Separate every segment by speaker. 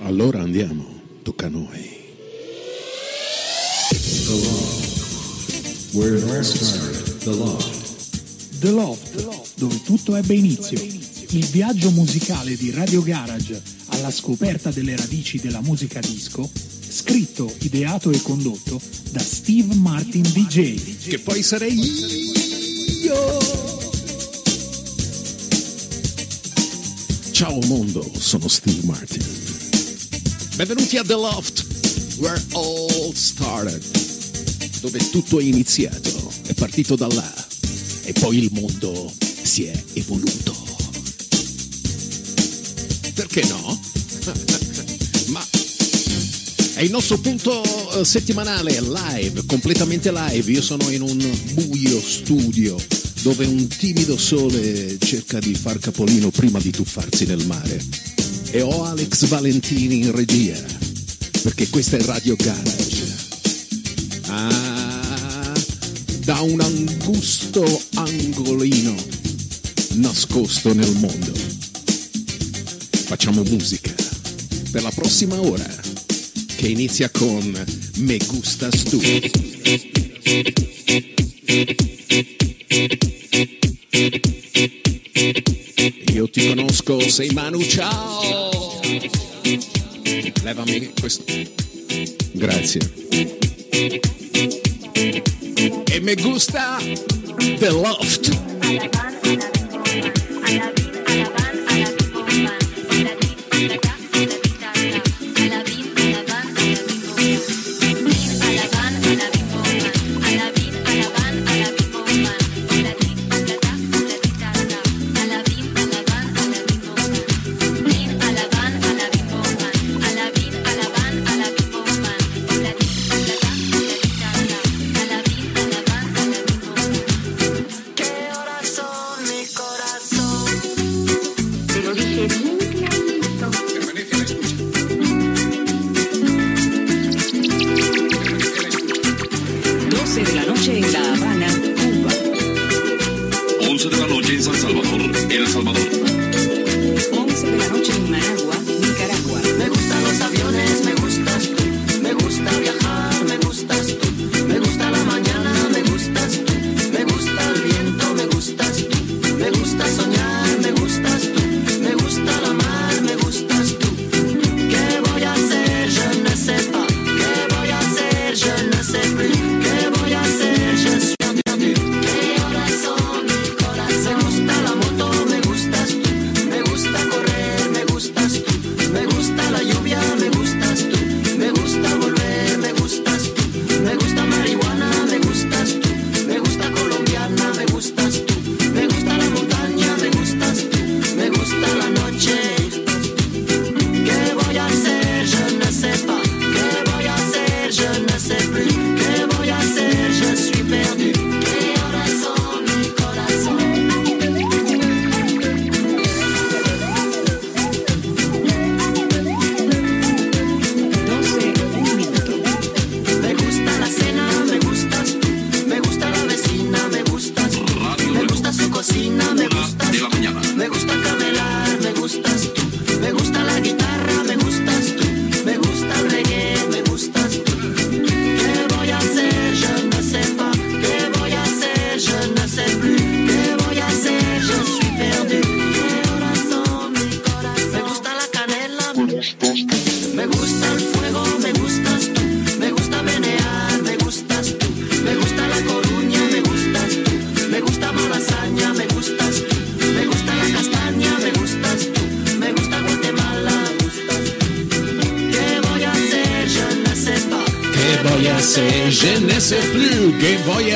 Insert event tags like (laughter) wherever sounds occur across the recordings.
Speaker 1: Allora andiamo, tocca a noi.
Speaker 2: The Loft. Where it all started. The Loft.
Speaker 3: The Loft, dove tutto ebbe inizio. Il viaggio musicale di Radio Garage alla scoperta delle radici della musica disco, scritto, ideato e condotto da Steve Martin DJ.
Speaker 1: Che poi sarei io. Ciao mondo, sono Steve Martin. Benvenuti a The Loft, where all started. Dove tutto è iniziato, è partito da là e poi il mondo si è evoluto. Perché no? (laughs) Ma è il nostro punto eh, settimanale live, completamente live. Io sono in un buio studio dove un timido sole cerca di far capolino prima di tuffarsi nel mare. E ho Alex Valentini in regia, perché questa è Radio Garage. Ah, da un angusto angolino nascosto nel mondo. Facciamo musica per la prossima ora che inizia con Me Gustas Tu. Ti conosco, sei Manu, ciao! Levami questo. Grazie. E me gusta The Loft.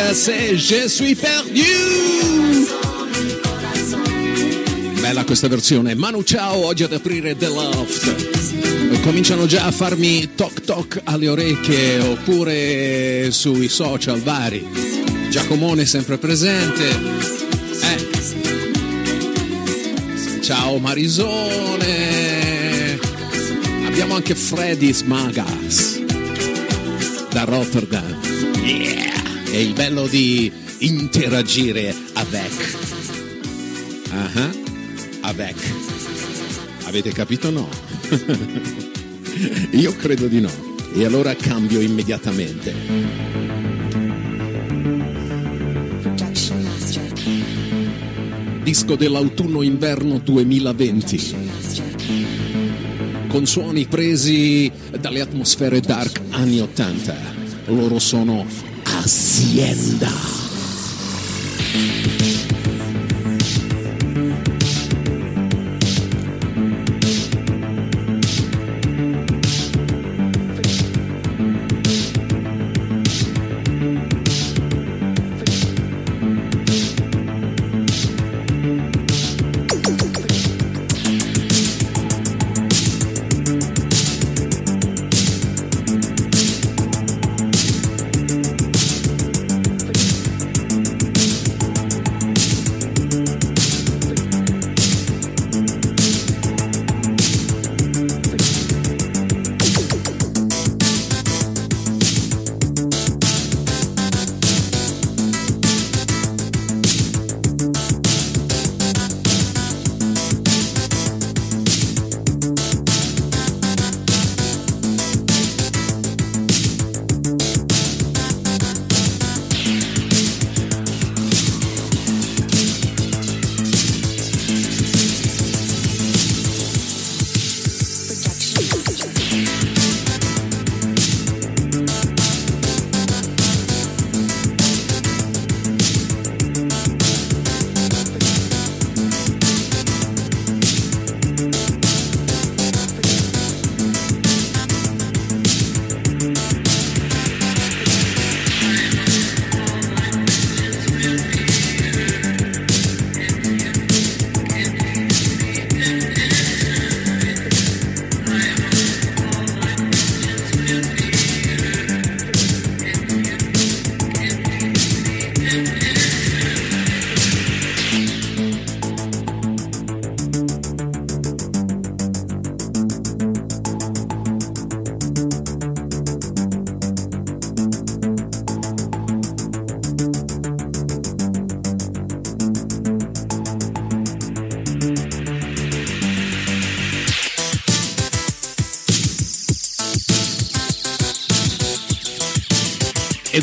Speaker 4: Hacer? Je suis perdu.
Speaker 1: Bella questa versione. Manu ciao, oggi ad aprire The Loft. Cominciano già a farmi toc toc alle orecchie oppure sui social vari. Giacomone sempre presente. Eh. Ciao Marisone. Abbiamo anche Freddy Smagas da Rotterdam. Yeah! È il bello di interagire avec. Ah, avec. Avete capito no? (laughs)
Speaker 4: Io credo di no. E allora cambio immediatamente. Disco dell'autunno-inverno 2020. Con suoni presi dalle atmosfere dark anni 80. Loro sono Hacienda.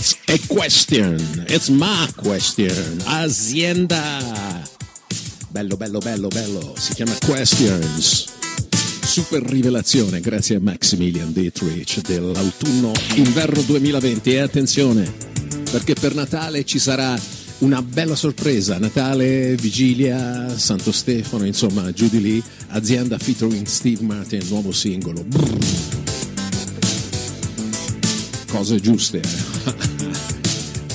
Speaker 4: It's a question. It's my question. Azienda. Bello, bello, bello, bello. Si chiama Questions. Super rivelazione grazie a Maximilian Dietrich dell'autunno-inverno 2020. E attenzione, perché per Natale ci sarà una bella sorpresa. Natale, vigilia, Santo Stefano, insomma, giù di lì. Azienda featuring Steve Martin, nuovo singolo. Brrr. Cose giuste.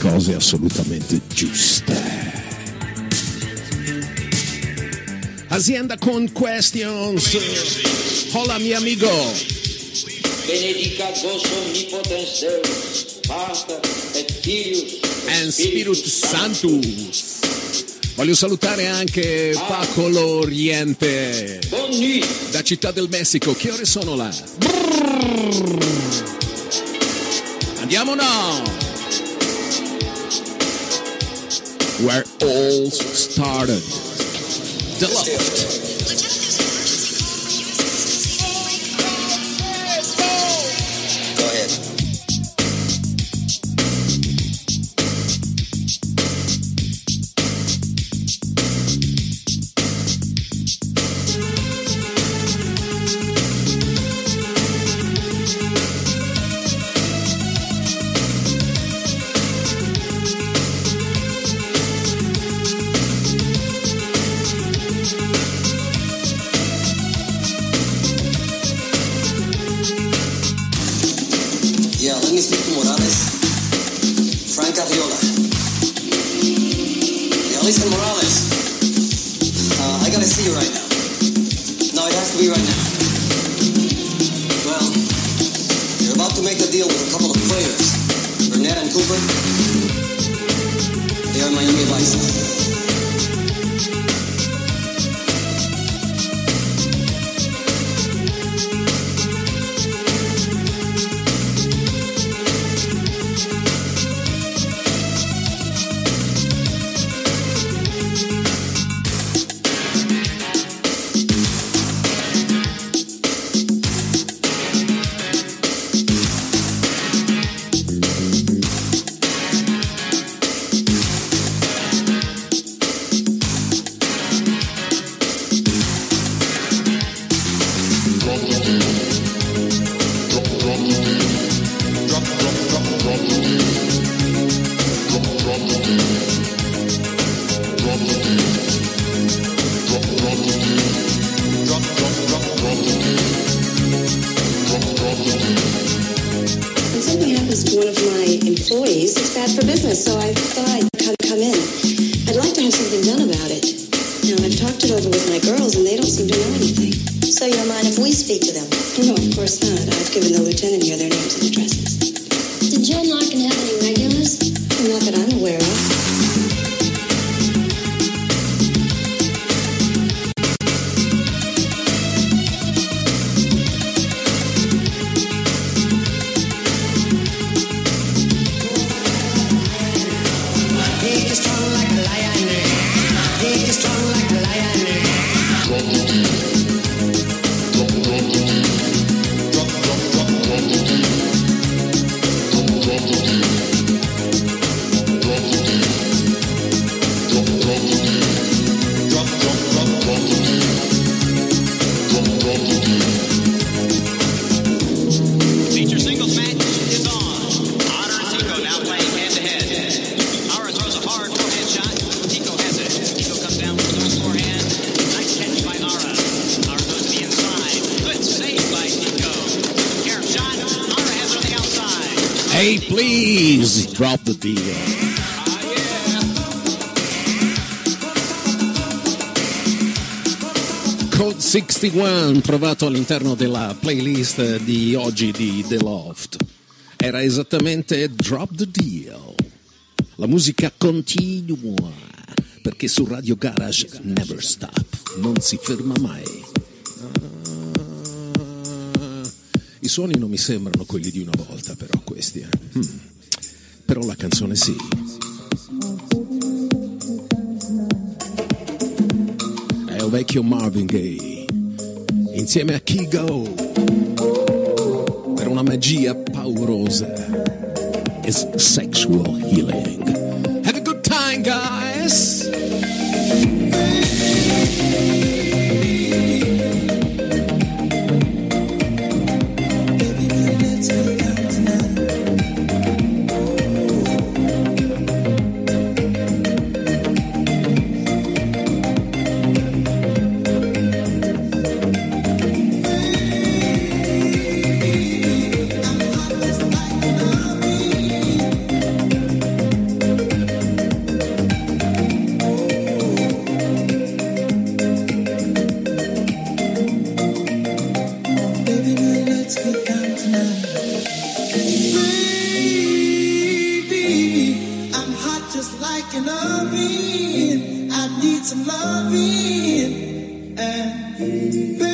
Speaker 4: Cose assolutamente giuste. Azienda con questions. Hola mi amigo.
Speaker 5: Benedicat vos omnipotens Pater et Filius
Speaker 4: And Spiritus Sanctus. Voglio salutare anche Paco l'Oriente da Città del Messico. Che ore sono là? Andiamo no! Where all started. The loft.
Speaker 6: Uber. They are
Speaker 7: my
Speaker 4: new license. sospiro. Code 61 trovato all'interno della playlist di oggi di The Loft era esattamente Drop the Deal. La musica continua perché su Radio Garage never stop, non si ferma mai. Ah, I suoni non mi sembrano quelli di una volta però questi. Eh. Hmm però la canzone sì. È un vecchio Marvin Gaye, insieme a Kigo, per una magia paurosa. It's sexual healing.
Speaker 8: I need some loving. And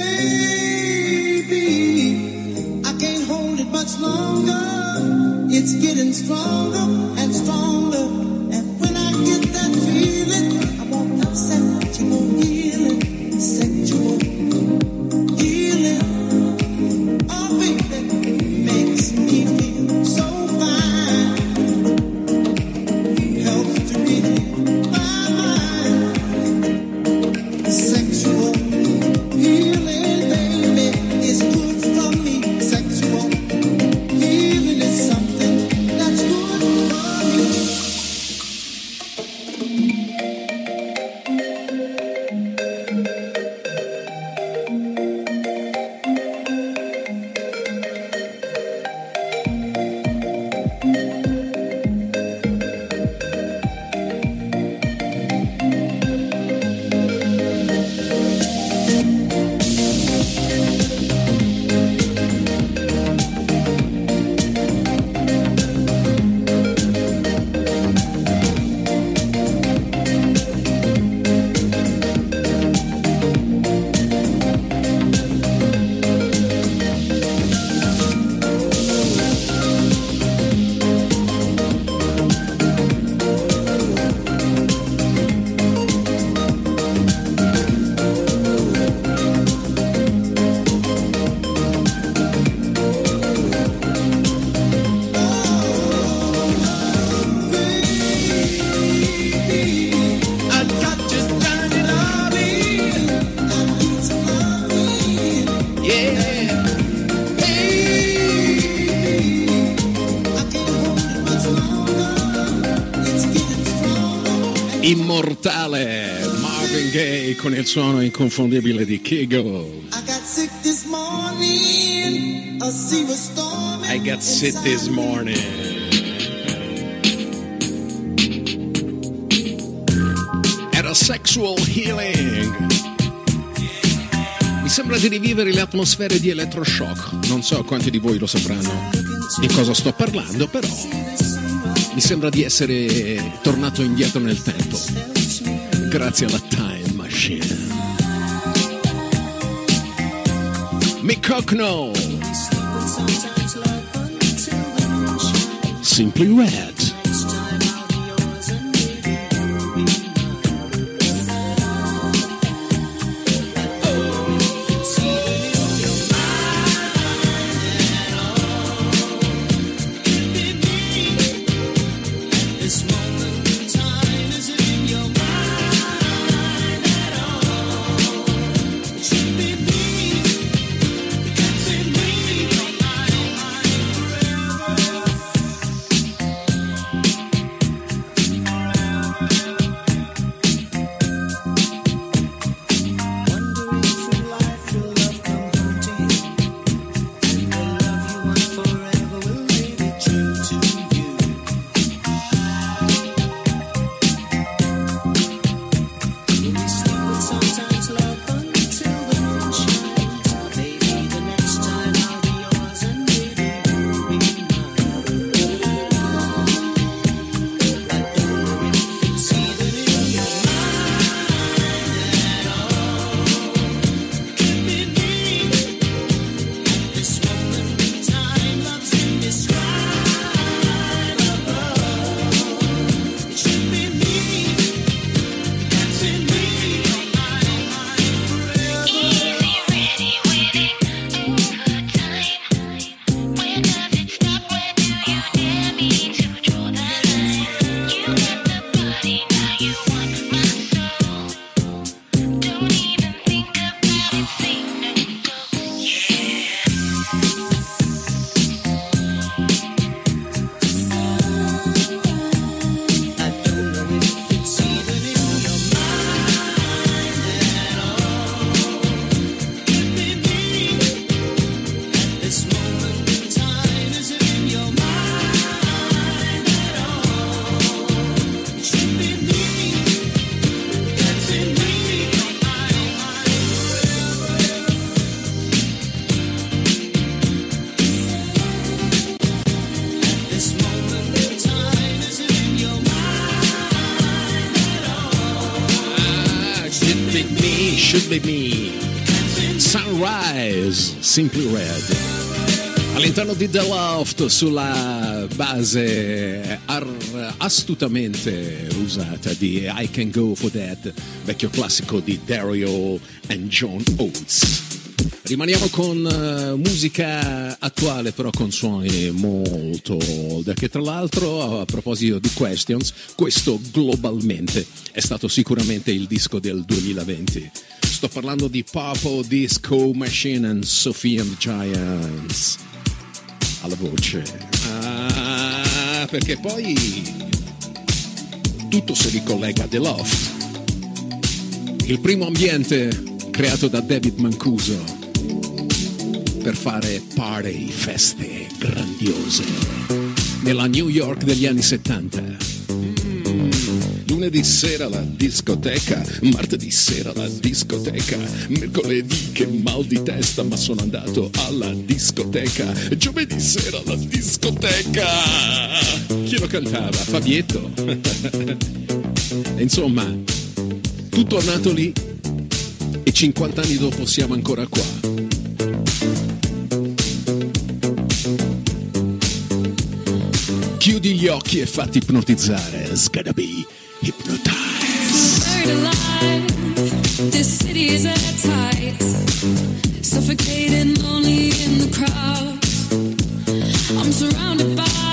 Speaker 4: immortale Marvin Gaye con il suono inconfondibile di Kigo.
Speaker 8: I got sick this morning.
Speaker 4: I got sick this morning. Era sexual healing. Mi sembra di rivivere le atmosfere di Electroshock. Non so quanti di voi lo sapranno di cosa sto parlando, però mi sembra di essere tornato indietro nel tempo. Grazie alla Time Machine. Mick Hucknall. Simply Red. Simply Red. All'interno di The Loft, sulla base ar- astutamente usata di I Can Go For That, vecchio classico di Dario and John Oates. Rimaniamo con eh, musica attuale, però con suoni molto old. Che tra l'altro, a proposito di Questions, questo globalmente è stato sicuramente il disco del 2020. Sto parlando di Popo Disco Machine and Sophie and the Giants. Alla voce. Ah, perché poi tutto si ricollega a The Loft. Il primo ambiente creato da David Mancuso per fare party, feste grandiose nella New York degli anni 70. Lunedì sera la discoteca, martedì sera la discoteca, mercoledì che mal di testa ma sono andato alla discoteca, giovedì sera la discoteca. Chi lo cantava? Fabietto. (laughs) Insomma, tutto nato lì e 50 anni dopo siamo ancora qua. Chiudi gli occhi e fatti ipnotizzare. Sgada be hypnotized.
Speaker 9: Alive, this city is at tight. Suffocating, lonely in the crowd. I'm surrounded by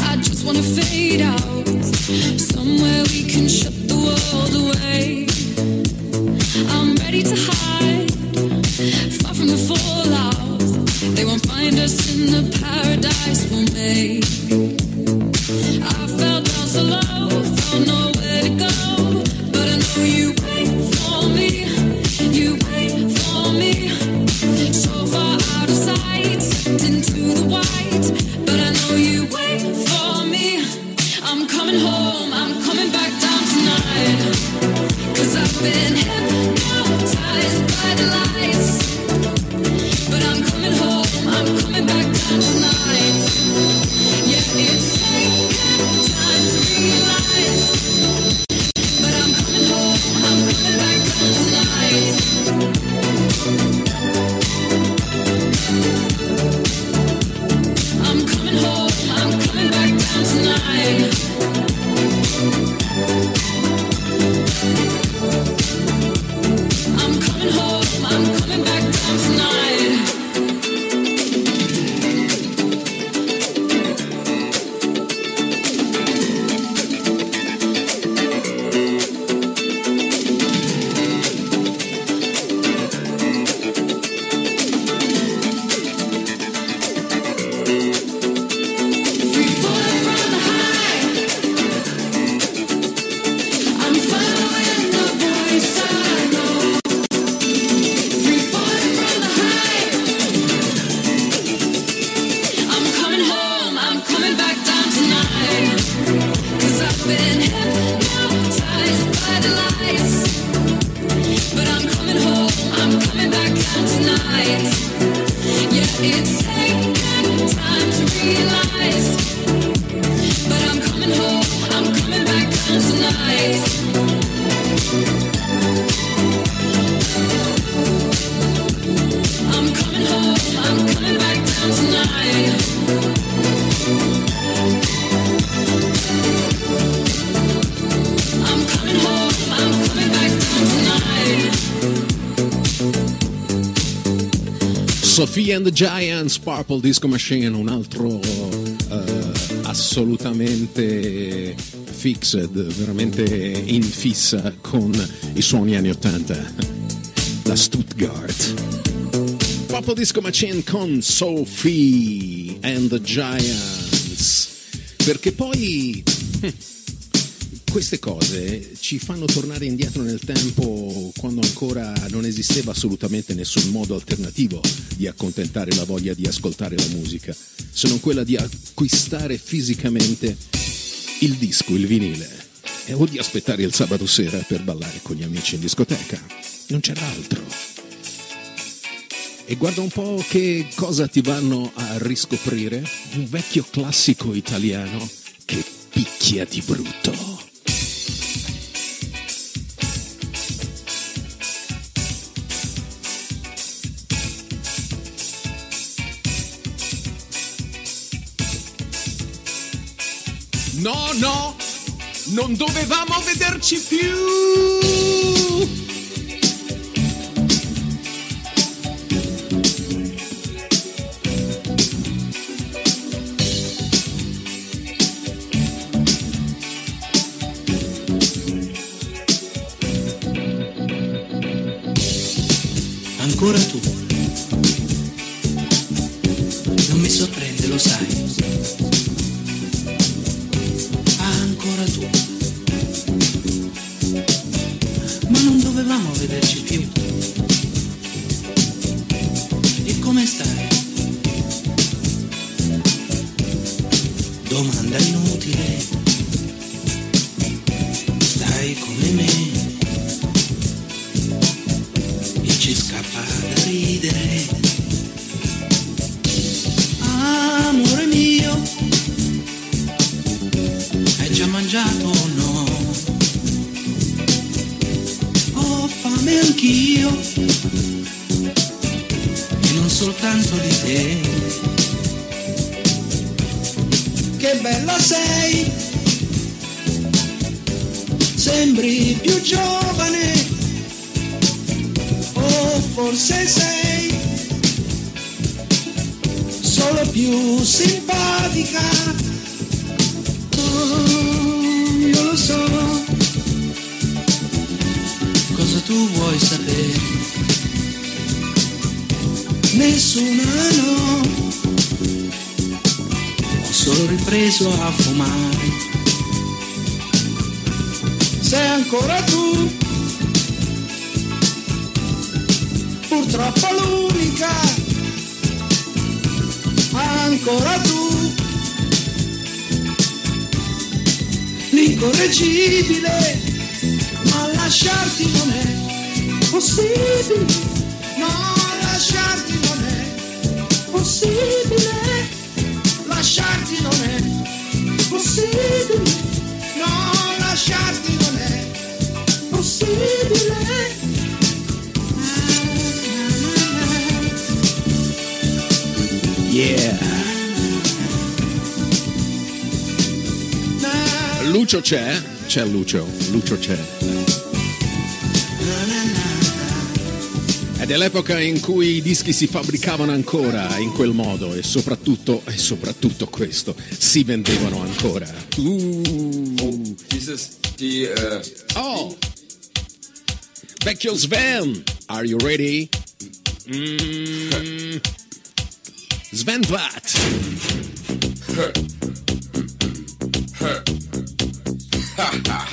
Speaker 9: I just wanna fade out. Somewhere we can shut tonight. Yeah, it's taken time to realize.
Speaker 4: Sophia and the Giants, Purple Disco Machine, un altro eh, assolutamente fixed, veramente in fissa con i suoni anni 80 da Stuttgart. Purple Disco Machine con Sophie and the Giants, perché poi hm, queste cose ci fanno tornare indietro nel tempo quando ancora non esisteva assolutamente nessun modo alternativo di accontentare la voglia di ascoltare la musica, se non quella di acquistare fisicamente il disco, il vinile, e o di aspettare il sabato sera per ballare con gli amici in discoteca. Non c'era altro. E guarda un po' che cosa ti vanno a riscoprire. Un vecchio classico italiano che picchia di brutto. No, no, non dovevamo vederci più.
Speaker 10: Ancora tu. Non mi sorprende, lo sai. Possibile, lasciarti non è possibile, no, lasciarti non è possibile.
Speaker 4: Yeah. Lucio c'è? C'è Lucio, Lucio c'è. Ed è l'epoca in cui i dischi si fabbricavano ancora in quel modo e soprattutto, e soprattutto questo, si vendevano ancora. Uh.
Speaker 11: Die, äh,
Speaker 4: Oh! Vecchio Sven, are you ready? Mm. Sven Vat.
Speaker 11: Kannst (laughs)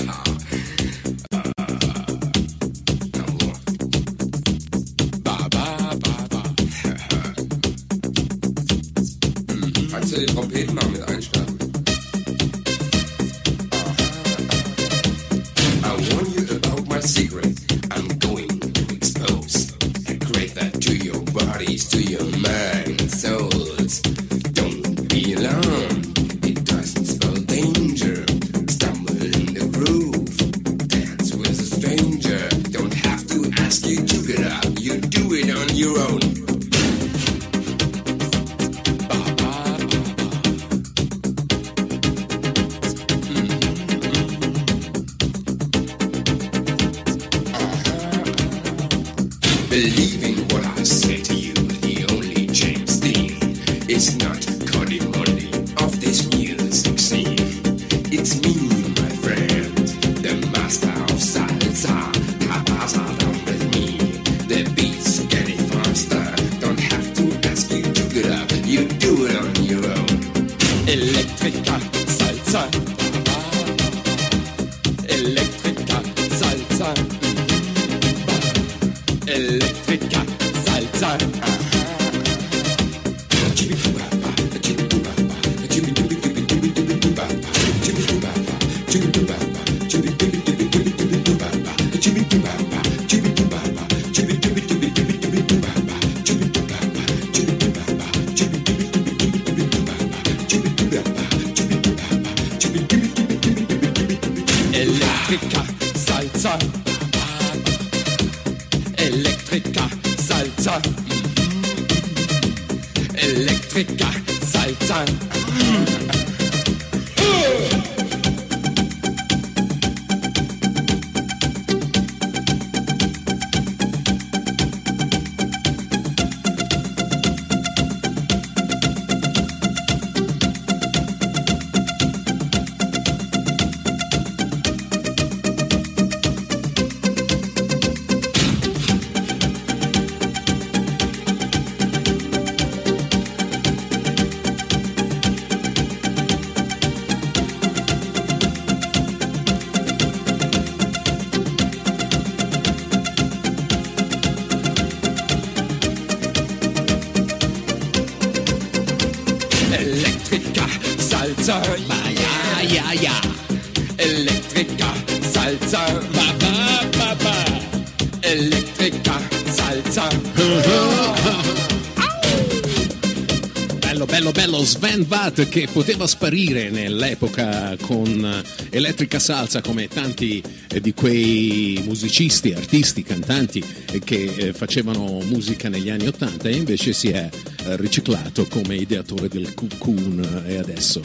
Speaker 4: Vat che poteva sparire nell'epoca con Elettrica Salsa come tanti eh, di quei musicisti, artisti, cantanti eh, che eh, facevano musica negli anni Ottanta e invece si è riciclato come ideatore del Cocoon e adesso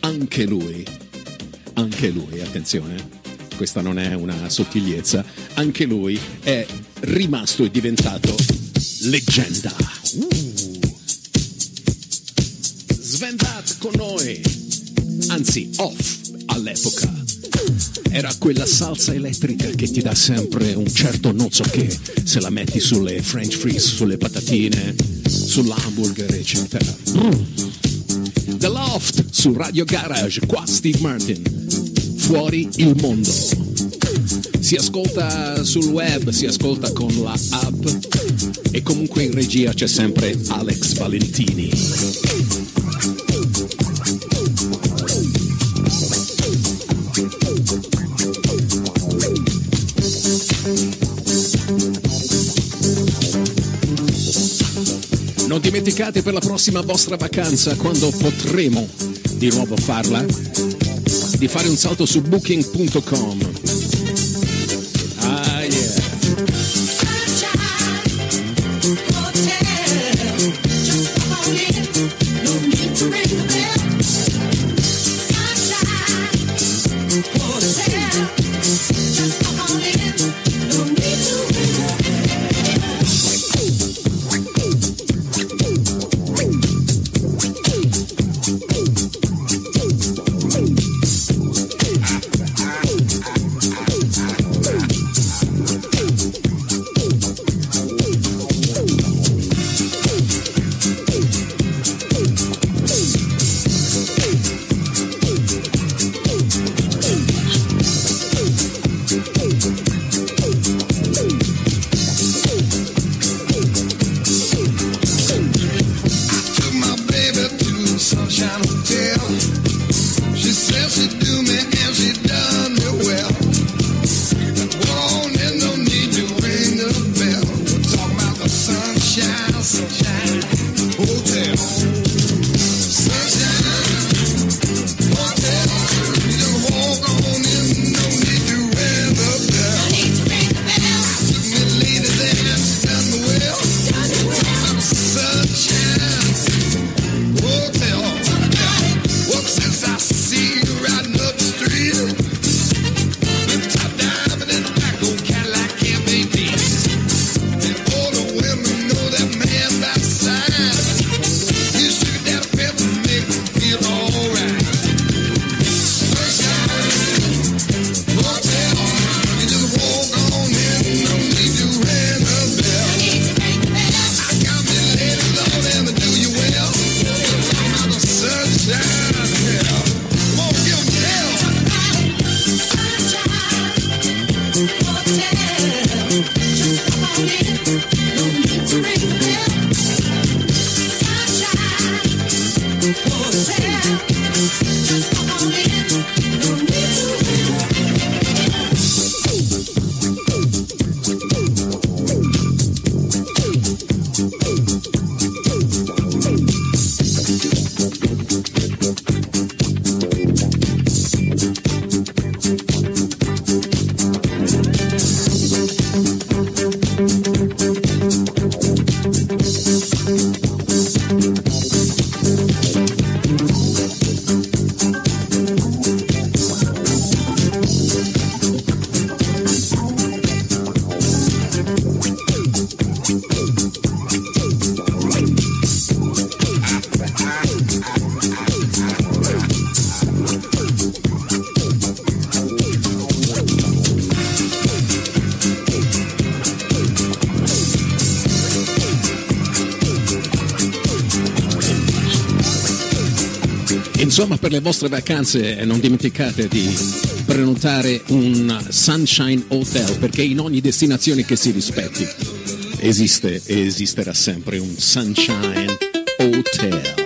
Speaker 4: anche lui, anche lui, attenzione, questa non è una sottigliezza, anche lui è rimasto e diventato leggenda. Uh. Van Dat con noi, anzi off all'epoca. Era quella salsa elettrica che ti dà sempre un certo non so che se la metti sulle French fries, sulle patatine, sull'hamburger, eccetera. The Loft su Radio Garage, qua Steve Martin. Fuori il mondo. Si ascolta sul web, si ascolta con la app e comunque in regia c'è sempre Alex Valentini. Non dimenticate per la prossima vostra vacanza, quando potremo di nuovo farla, di fare un salto su booking.com. le vostre vacanze non dimenticate di prenotare un Sunshine Hotel perché in ogni destinazione che si rispetti esiste e esisterà sempre un Sunshine Hotel.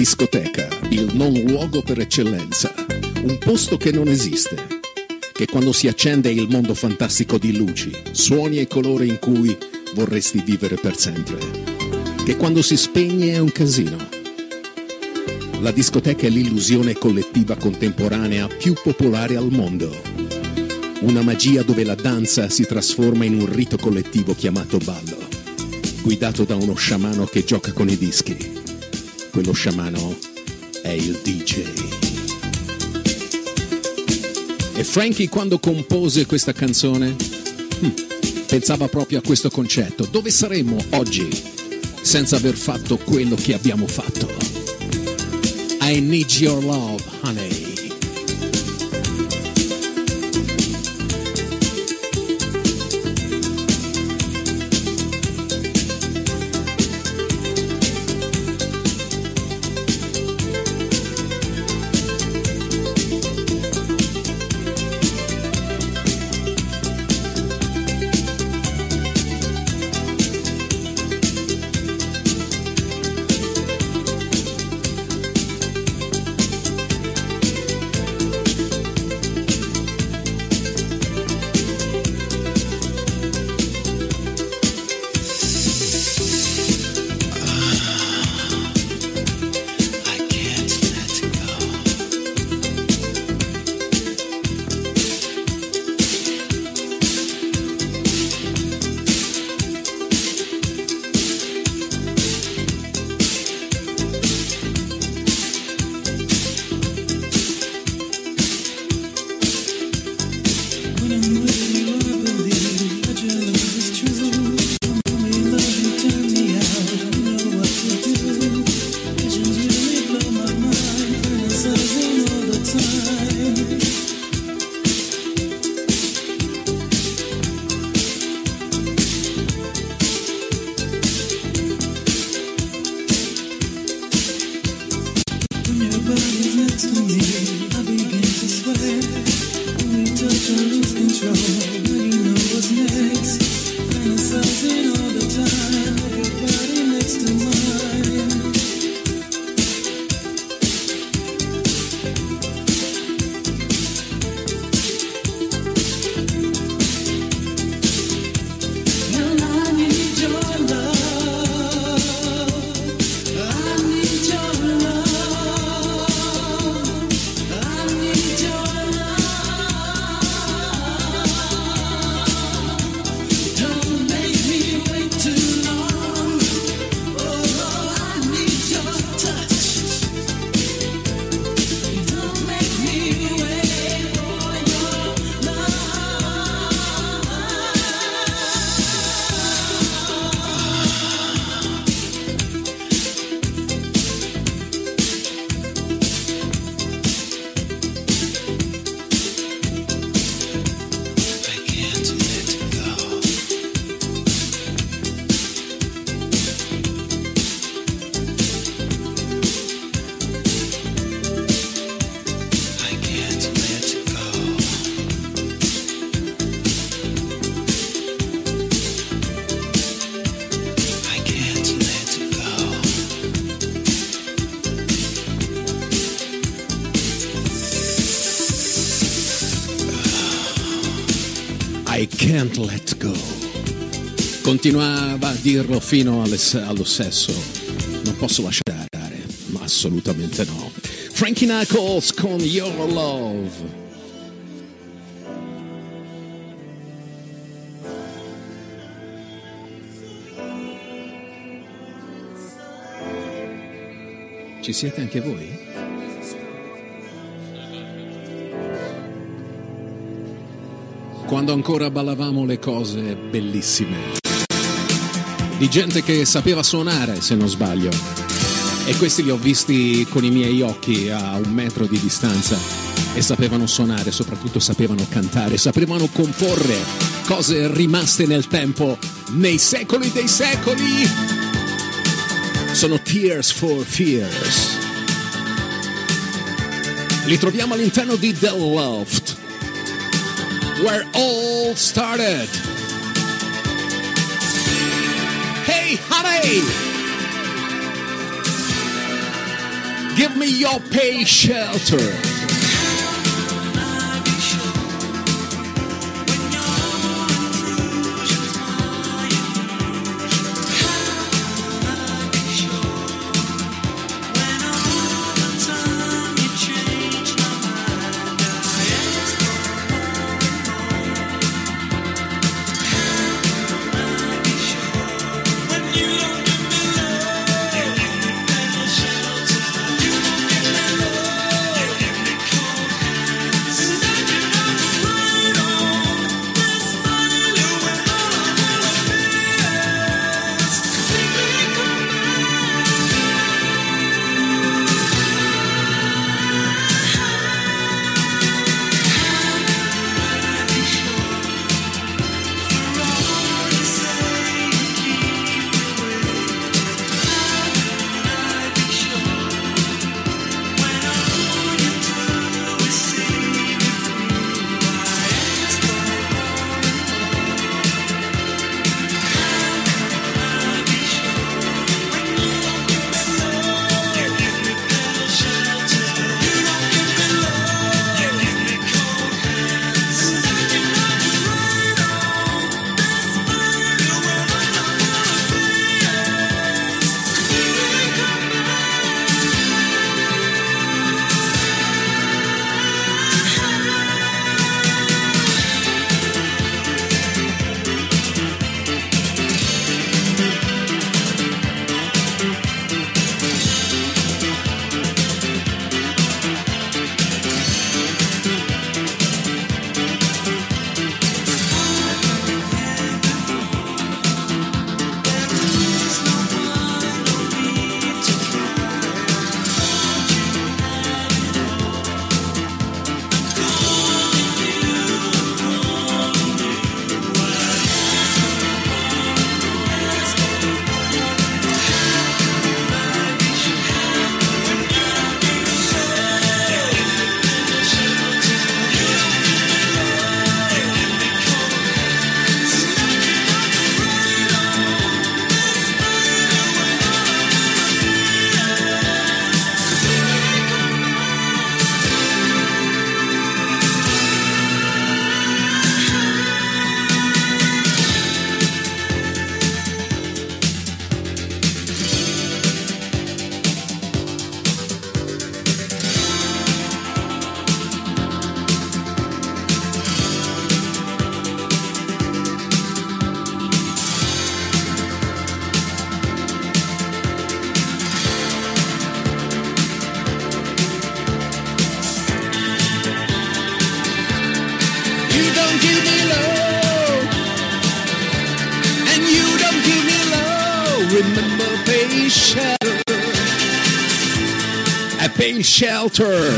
Speaker 4: Discoteca, il non luogo per eccellenza, posto che non esiste, che quando si accende il mondo fantastico di luci, suoni e colori in cui vorresti vivere per sempre, che quando si spegne è un casino. La discoteca è l'illusione collettiva contemporanea più popolare al mondo, una magia dove la danza si trasforma in un rito collettivo chiamato ballo, guidato da uno sciamano che gioca con i dischi quello sciamano è il DJ. E Frankie quando compose questa canzone hm, pensava proprio a questo concetto. Dove saremmo oggi senza aver fatto quello che abbiamo fatto? I need your love, honey. Continuava a dirlo fino alle- allo sesso. Non posso lasciare, ma assolutamente no. Frankie Knuckles con Your Love. Ci siete anche voi? Quando ancora ballavamo le cose bellissime. Di gente che sapeva suonare, se non sbaglio. E questi li ho visti con i miei occhi a un metro di distanza. E sapevano suonare, soprattutto sapevano cantare, sapevano comporre cose rimaste nel tempo, nei secoli dei secoli. Sono Tears for Fears. Li troviamo all'interno di The Loft, where all started. Hey, honey! Give me your pay shelter. Shelter.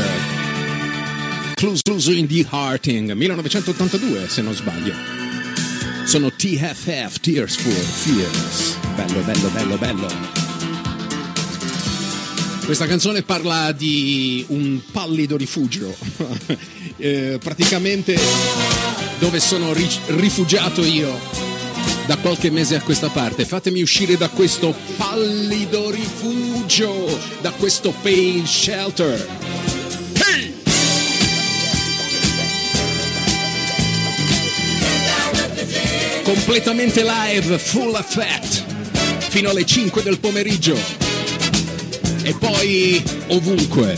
Speaker 4: Incluso in The Hearting, 1982 se non sbaglio. Sono TFF, Tears for Fears. Bello, bello, bello, bello. Questa canzone parla di un pallido rifugio, (laughs) Eh, praticamente dove sono ri- rifugiato io da qualche mese a questa parte. Fatemi uscire da questo pallido rifugio, da questo pain shelter. Completamente live, full effect, fino alle 5 del pomeriggio e poi ovunque,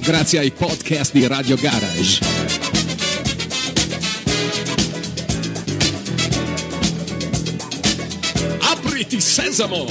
Speaker 4: grazie ai podcast di Radio Garage. Sesamo!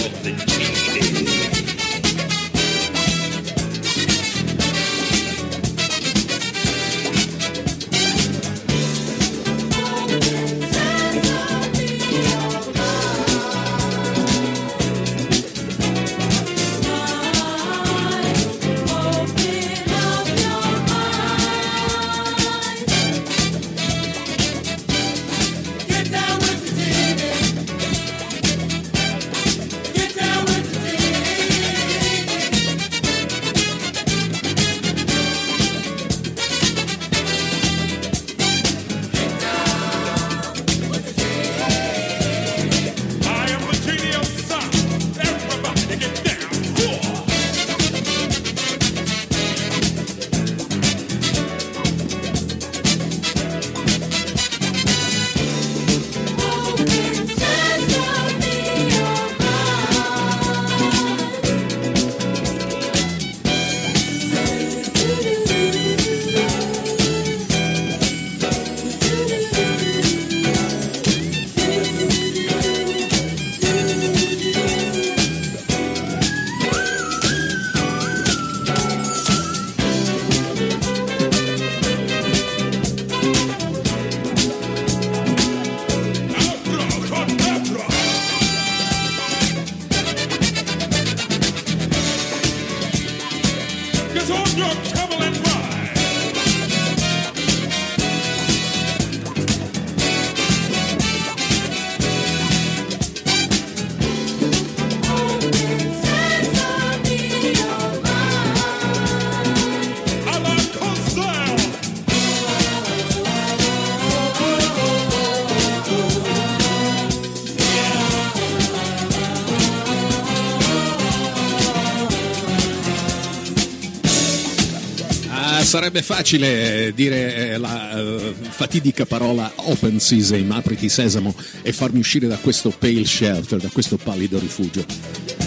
Speaker 4: Sarebbe facile dire eh, la eh, fatidica parola open sesame, apriti sesamo e farmi uscire da questo pale shelter, da questo pallido rifugio.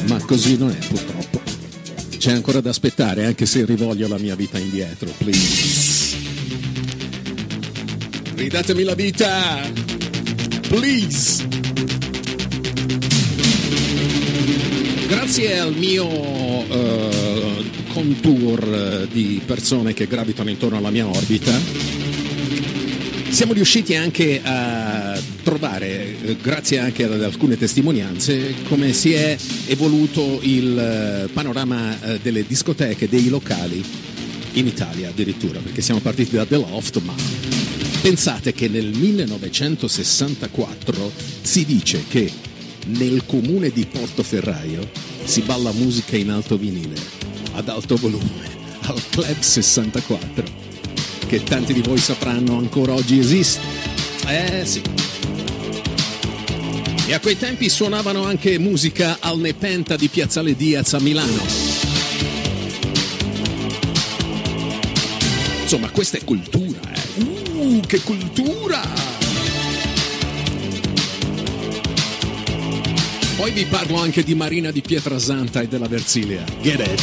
Speaker 4: Ma così non è purtroppo. C'è ancora da aspettare, anche se rivoglio la mia vita indietro, please. Ridatemi la vita! Please! Grazie al mio eh, contour eh, di persone che gravitano intorno alla mia orbita, siamo riusciti anche a trovare, eh, grazie anche ad alcune testimonianze, come si è evoluto il eh, panorama delle discoteche, dei locali in Italia addirittura, perché siamo partiti da The Loft, ma pensate che nel 1964 si dice che nel comune di Portoferraio si balla musica in alto vinile, ad alto volume, al Club 64, che tanti di voi sapranno ancora oggi esiste. Eh sì. E a quei tempi suonavano anche musica al Nepenta di Piazzale Diaz a Milano. Insomma, questa è cultura, eh. Uh, che cultura! Poi vi parlo anche di Marina di Pietrasanta e della Versilia. Get it!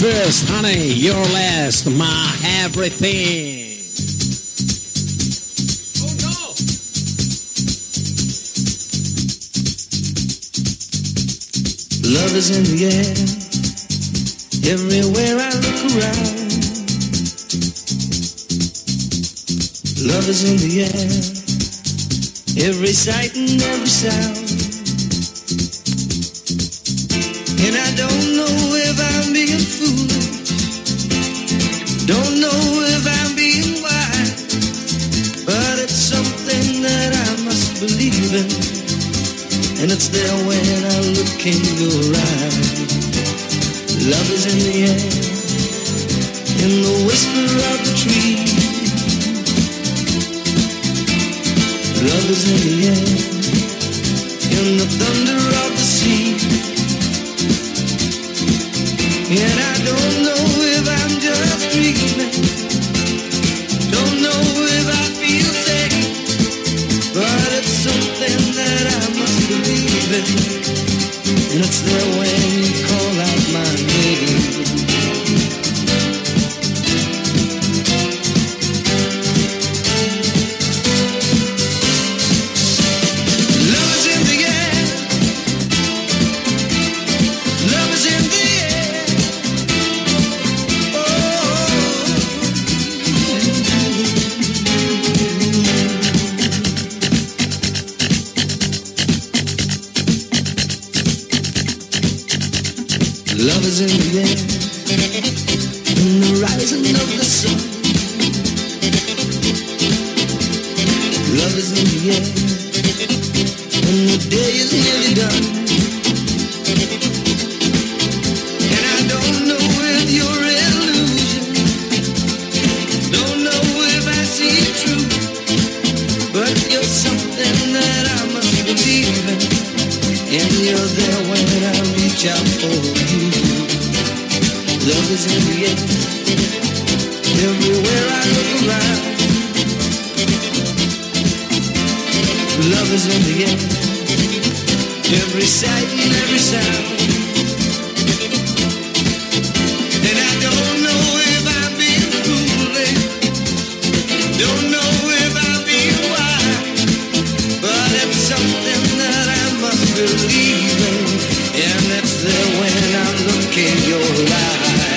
Speaker 4: First, honey, your last, my everything.
Speaker 10: Oh, Love is in the air. Everywhere I look around. Love is in the air. Every sight and every sound. In the whisper of the. Love is in the air, in the thunder of the sea. And I don't know if I'm just dreaming. Don't know if I feel. But it's something that I must believe in. And it's there when you call out my name. In, and it's there when I look in your eyes.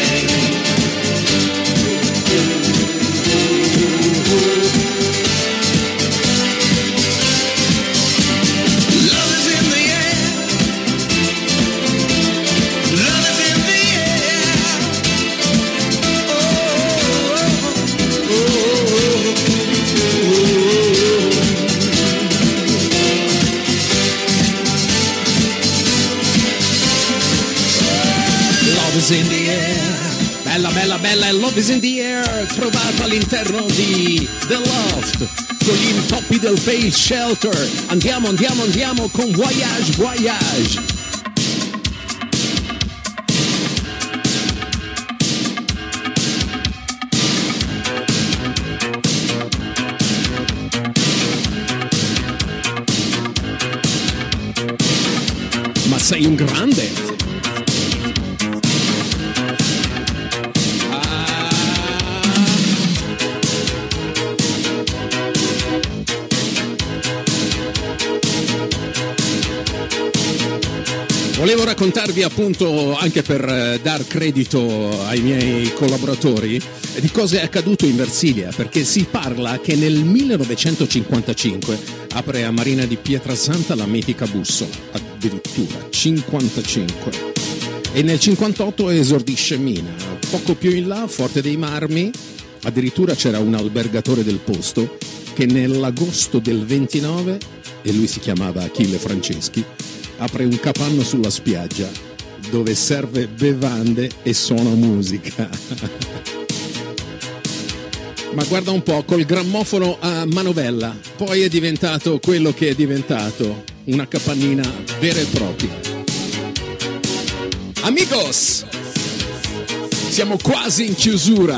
Speaker 4: All'interno di The Loft con gli intoppi del Face Shelter. Andiamo, andiamo, andiamo con Voyage, Voyage. Ma sei un grande. Raccontarvi appunto, anche per eh, dar credito ai miei collaboratori, di cosa è accaduto in Versilia, perché si parla che nel 1955 apre a Marina di Pietrasanta la mitica bussola, addirittura 55. E nel 58 esordisce Mina, poco più in là, Forte dei Marmi, addirittura c'era un albergatore del posto che nell'agosto del 29, e lui si chiamava Achille Franceschi, apre un capanno sulla spiaggia dove serve bevande e suona musica. (laughs) Ma guarda un po', col grammofono a manovella, poi è diventato quello che è diventato, una capannina vera e propria. Amigos, siamo quasi in chiusura.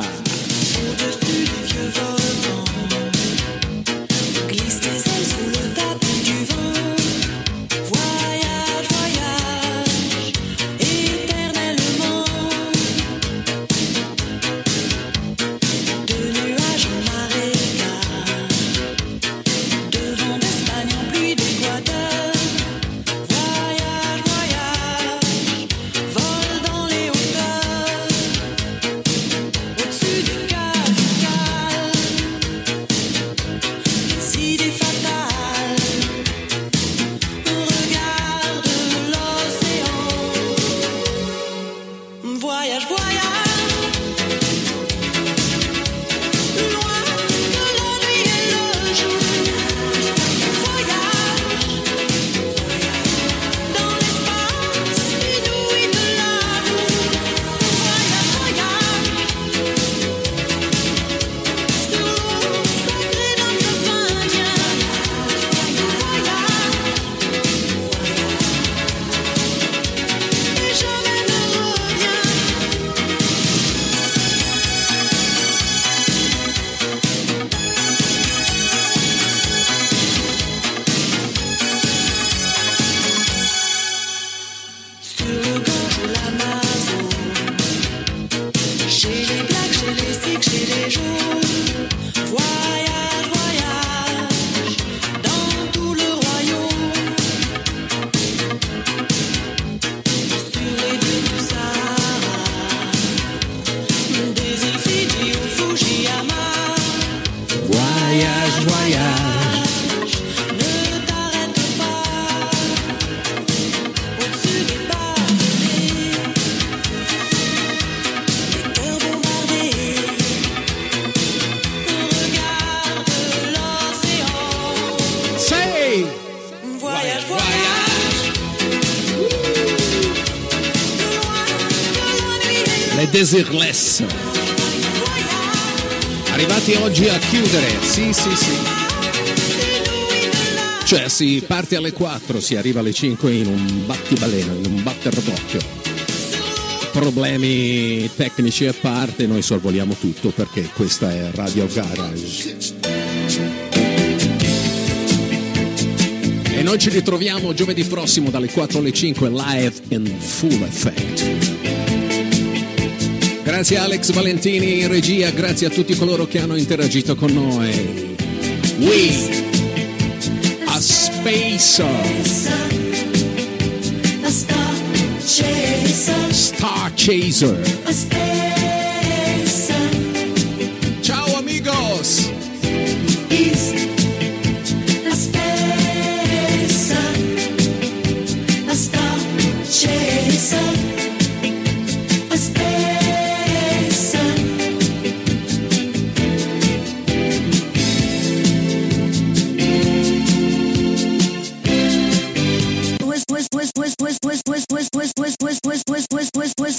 Speaker 4: Desirless. Arrivati oggi a chiudere, sì sì sì. Cioè si parte alle 4, si arriva alle 5 in un battibaleno, in un batter d'occhio. Problemi tecnici a parte, noi sorvoliamo tutto perché questa è Radio Garage. E noi ci ritroviamo giovedì prossimo dalle 4 alle 5 live in full effect. Grazie Alex Valentini in regia, grazie a tutti coloro che hanno interagito con noi. We a Spacer.
Speaker 1: A star chaser.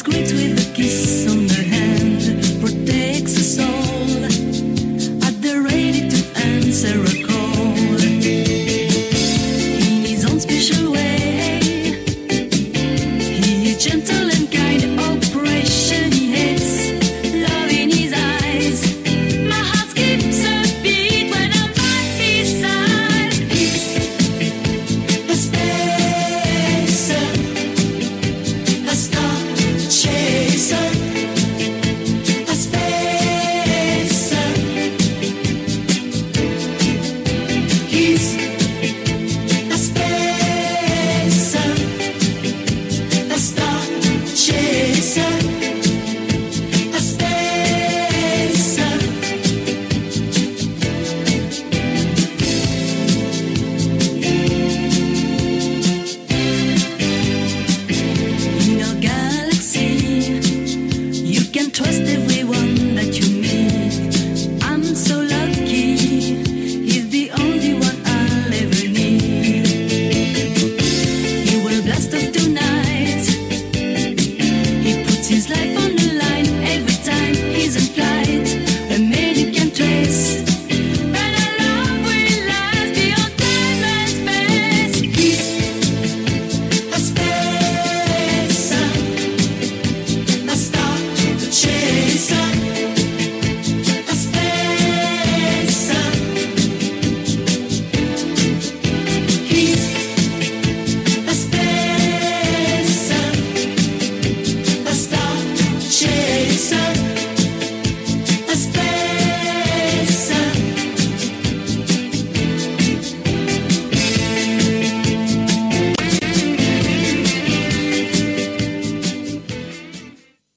Speaker 1: Greet with a kiss on